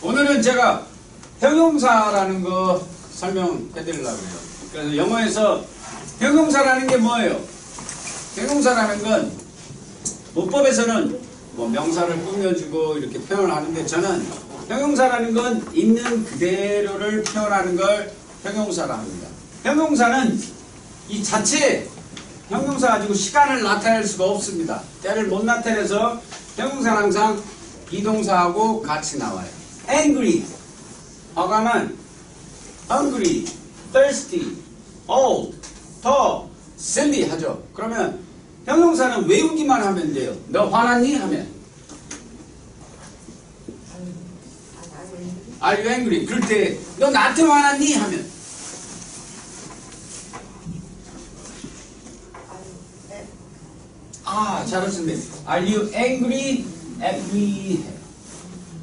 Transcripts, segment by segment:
오늘은 제가 형용사라는 거 설명해 드리려고 해요. 그래서 영어에서 형용사라는 게 뭐예요? 형용사라는 건 문법에서는 뭐 명사를 꾸며주고 이렇게 표현을 하는데 저는 형용사라는 건 있는 그대로를 표현하는 걸 형용사라 합니다. 형용사는 이 자체 형용사 가지고 시간을 나타낼 수가 없습니다. 때를 못 나타내서 형용사는 항상 비동사하고 같이 나와요. Angry, 화가는 hungry, thirsty, old, tall, silly 하죠. 그러면 형용사는 외우기만 하면 돼요. 너 화났니? 하면 Are you angry? 그럴 때 너 나한테 화났니? 하면 아 잘하셨네. Are you angry at me?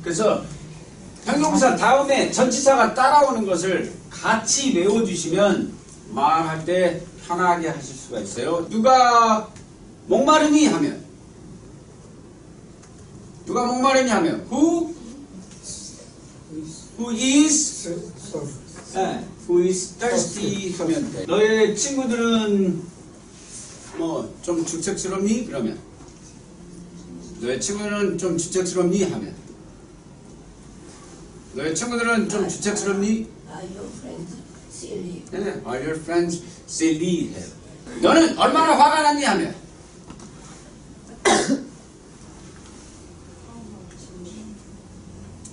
그래서 형용사 다음에 전치사가 따라오는 것을 같이 외워주시면 말할 때 편하게 하실 수가 있어요. 누가 목마르니 하면 누가 목마르니 하면 who who is 네, who is thirsty 하면 돼. 너의 친구들은 뭐 좀 주책스럽니? 그러면 너의 친구는 좀 주책스럽니? 하면 너의 친구들은 좀 주책스럽니? Are your friends silly? 네, Are your friends silly? 너는 얼마나 화가 났니? 하면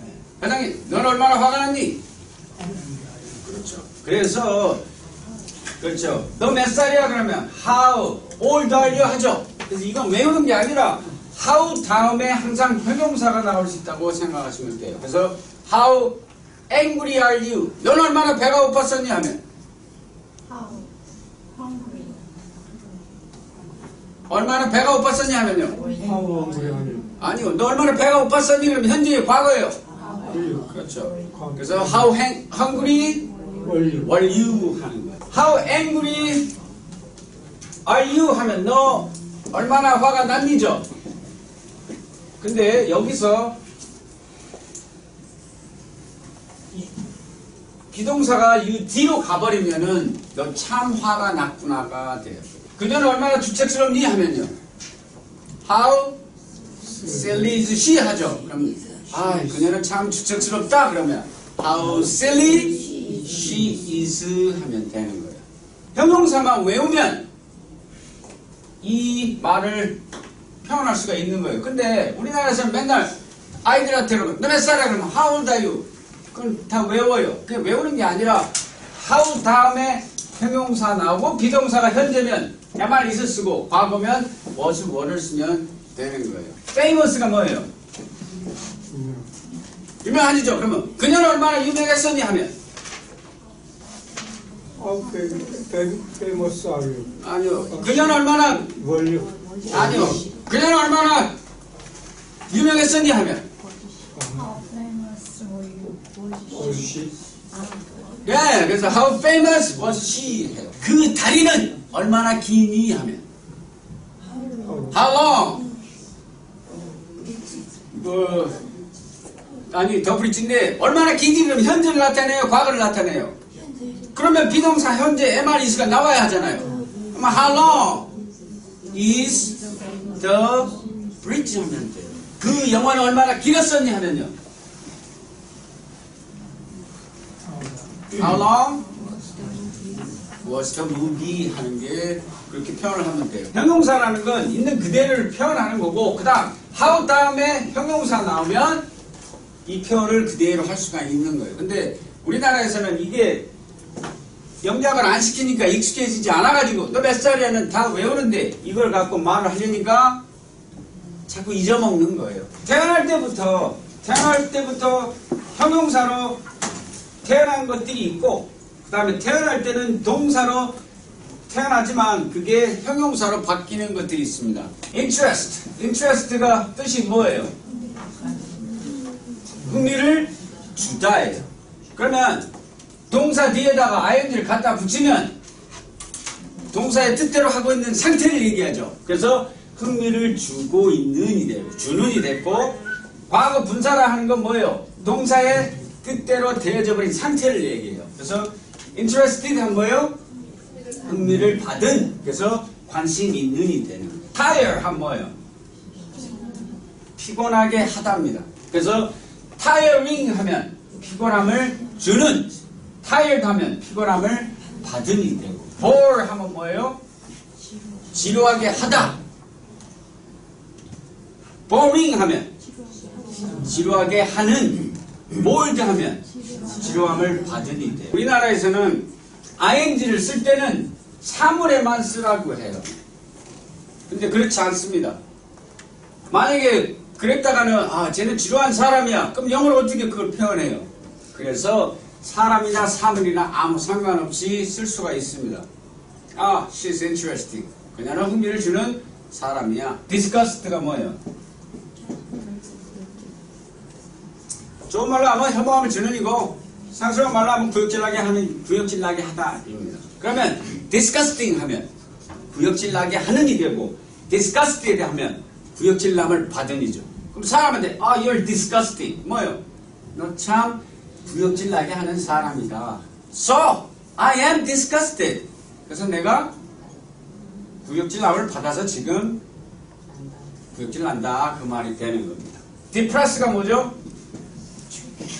네, 회장님, 너는 얼마나 화가 났니? 그렇죠. 그래서 그렇죠. 너 몇 살이야? 그러면 how old are you? 하죠. 그래서 이건 외우는 게 아니라 how 다음에 항상 형용사가 나올 수 있다고 생각하시면 돼요. 그래서 how angry are you? 너는 얼마나 배가 고팠었니? 하면 How hungry? 얼마나 배가 고팠었니? 하면요. 하고 그래가지고 아니요. 너 얼마나 배가 고팠었니? 그러면 현재 과거예요. 그렇죠. 그래서 how hang- hungry 원료 were you 하는 거야. How angry are you 하면 너 얼마나 화가 났니죠? 근데 여기서 비동사가 you 뒤로 가버리면은 너 참 화가 났구나가 돼요. 그녀는 얼마나 주책스럽니 하면요. How silly is she 하죠. 그럼 아 그녀는 참 주책스럽다 그러면 How silly she is 하면 되는 거예요. 형용사만 외우면 이 말을 표현할 수가 있는 거예요. 근데 우리나라에서는 맨날 아이들한테 그러면 너 몇 살이야? 그러면 how old are you? 그건 다 외워요. 그게 외우는 게 아니라 how 다음에 형용사 나오고 비동사가 현재면 야만 있을 쓰고 과거면 was were를 쓰면 되는 거예요. famous가 뭐예요? 유명하죠? 그러면 그녀는 얼마나 유명했었니 하면 아, 페이머스 알료 아니요. 그녀는 얼마나 원료 아니요. 그녀는 얼마나 유명했었니 하면 How 예, 그래서 how famous was she. 그 다리는 얼마나 기니 하면 how long 그 아니 더블리치인데 얼마나 긴지 그러면 현재를 나타내요, 과거를 나타내요. 그러면 비동사 현재 MR이스가 나와야 하잖아요. 그러면 how long is the bridge 하면 돼요. 그 영화는 얼마나 길었었니 하면요. How long was the movie 하는 게 그렇게 표현을 하면 돼요. 형용사라는 건 있는 그대로를 표현하는 거고 그 다음 how 다음에 형용사 나오면 이 표현을 그대로 할 수가 있는 거예요. 근데 우리나라에서는 이게 영작을 안 시키니까 익숙해지지 않아가지고 너 몇 살이야는 다 외우는데 이걸 갖고 말을 하려니까 자꾸 잊어먹는 거예요. 태어날 때부터 태어날 때부터 형용사로 태어난 것들이 있고 그 다음에 태어날 때는 동사로 태어나지만 그게 형용사로 바뀌는 것들이 있습니다. interest. interest가 뜻이 뭐예요? 흥미를 주다예요. 그러면 동사 뒤에다가 ing를 갖다 붙이면 동사의 뜻대로 하고 있는 상태를 얘기하죠. 그래서 흥미를 주고 있는이 돼요. 주는 이 됐고 과거 분사라 하는 건 뭐예요? 동사의 뜻대로 되어져 버린 상태를 얘기해요. 그래서 interested 한 뭐예요? 흥미를 받은 그래서 관심 있는이 되는 tire 한 뭐예요? 피곤하게 하답니다. 그래서 tiring 하면 피곤함을 주는 tired 하면 피곤함을 받은이 되고 bore 하면 뭐예요? 지루하게 하다 boring 하면 지루하게 하는 bored 하면 지루함을 받은이 돼요. 우리나라에서는 ing를 쓸 때는 사물에만 쓰라고 해요. 근데 그렇지 않습니다. 만약에 그랬다가는 아 쟤는 지루한 사람이야. 그럼 영어로 어떻게 그걸 표현해요? 그래서 사람이나 사물이나 아무 상관없이 쓸 수가 있습니다. 아, she's interesting. 그녀는 흥미를 주는 사람이야. disgust가 뭐예요? 좋은 말로 하면 혐오함을 주는 이고 상스러운 말로 하면 구역질나게 하는 구역질나게 하다 입니다. 그러면 disgusting 하면 구역질나게 하는 이 되고 disgusted 하면 구역질남을 받은 이죠. 그럼 사람한테 아 you're disgusting 뭐예요? 너 참 구역질나게 하는 사람이다. So I am disgusted. 그래서 내가 구역질남을 받아서 지금 구역질난다 그 말이 되는 겁니다. depress가 뭐죠?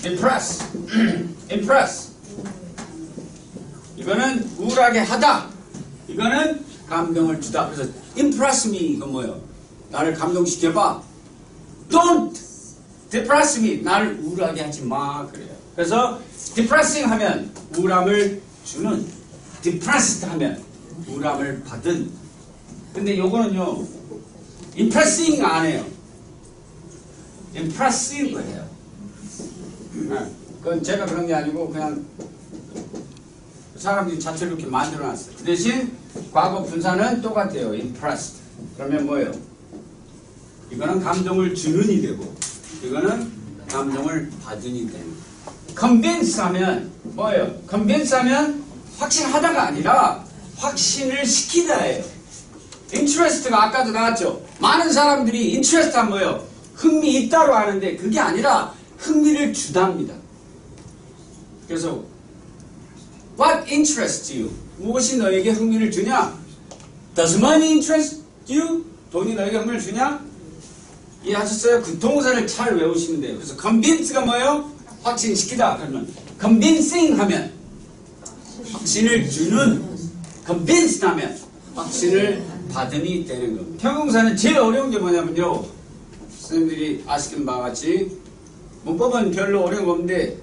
Depress, impress. 이거는 우울하게 하다. 이거는 감동을 주다. 그래서 impress me 이거 뭐예요? 나를 감동시켜봐. Don't depress me. 나를 우울하게 하지 마. 그래요. 그래서 depressing 하면 우울함을 주는, depressed 하면 우울함을 받은. 근데 요거는요, impressing 안 해요. impressive 해요. 네, 그건 제가 그런 게 아니고 그냥 사람들이 자체로 이렇게 만들어 놨어요. 그 대신 과거 분사는 똑같아요. impressed. 그러면 뭐예요? 이거는 감동을 주는이 되고 이거는 감동을 받은이 되는. convince 하면 뭐예요? convince 하면 확신하다가 아니라 확신을 시키다예요. interest가 아까도 나왔죠. 많은 사람들이 interest 한 뭐예요? 흥미 있다로 하는데 그게 아니라 흥미를 주답니다. 그래서 What interests you? 무엇이 너에게 흥미를 주냐? Does money interest you? 돈이 너에게 흥미를 주냐? 이해하셨어요? 그 동사를 잘 외우시면 돼요. 그래서 convince가 뭐예요? 확신시키다. 그러면 convincing 하면 확신을 주는 convinced 하면 확신을 받음이 되는 겁니다. 형용사는 제일 어려운 게 뭐냐면요. 선생님들이 아시는 바와 같이 문법은 별로 어려운 거 없는데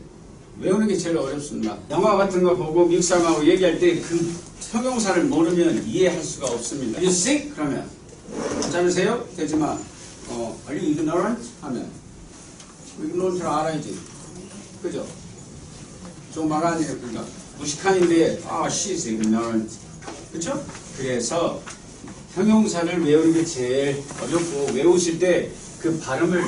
외우는 게 제일 어렵습니다. 영화 같은 거 보고 미국 사람하고 얘기할 때 그 형용사를 모르면 이해할 수가 없습니다. You sick? 그러면 괜찮으세요? 되지만 어, are you ignorant? 하면 ignorant를 알아야지. 그죠? 좀 말하니까 그러니까 무식한인데 아 she's ignorant. 그죠? 그래서 형용사를 외우는 게 제일 어렵고 외우실 때 그 발음을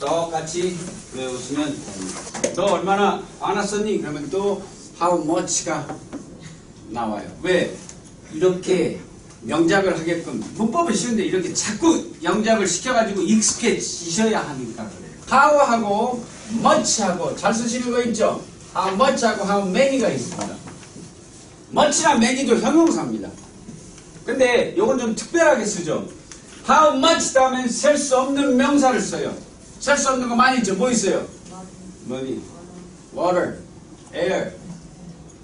똑같이 외우시면 됩니다. 너 얼마나 안 왔었니? 그러면 또 how much가 나와요. 왜? 이렇게 명작을 하게끔 문법은 쉬운데 이렇게 자꾸 영작을 시켜가지고 익숙해지셔야 하니까 그래요. how하고 much하고 잘 쓰시는 거 있죠? how much하고 how many가 있습니다. much나 many도 형용사입니다. 근데 요건 좀 특별하게 쓰죠. How much 다음엔 셀 수 없는 명사를 써요. 셀수 없는 거 많이 있죠. 뭐 있어요? Money, water, air,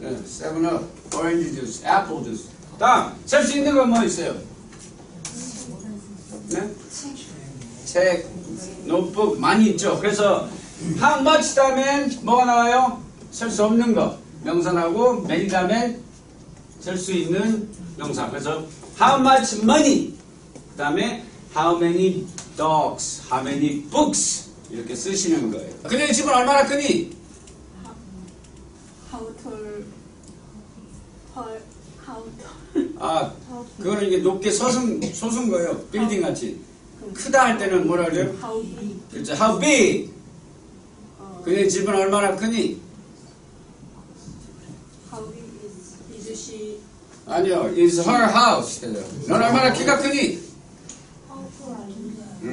네, seven up, orange juice, apple juice. 다음 셀수 있는 건 뭐 있어요? 네? 책, 노트북 많이 있죠. 그래서 how much 다음엔 뭐가 나와요? 셀수 없는 거. 명사 나오고 many 다음엔 셀수 있는 명사. 그래서 how much money 그 다음에 how many dogs, how many books 이렇게 쓰시는 거예요. 그녀의 집은 얼마나 크니? How tall? How, how tall? 아, 그거는 이게 높게 솟은, 솟은 거예요. 빌딩 같이. 크다 할 때는 뭐라 그래요? How big? 그렇죠. How big? 어, 그녀의 집은 얼마나 크니? how big is, is she? 아니요. Is her house. 넌 얼마나 키가 크니?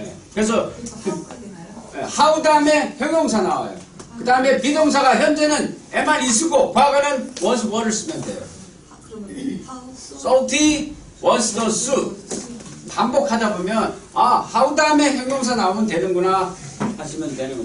예. 그래서 그, 예, how 다음에 형용사 나와요. 그 다음에 비동사가 현재는 MRE 쓰고 과거는 was were를 쓰면 돼요. salty was the soup. 반복하다 보면 아 how 다음에 형용사 나오면 되는구나 하시면 되는 거예요.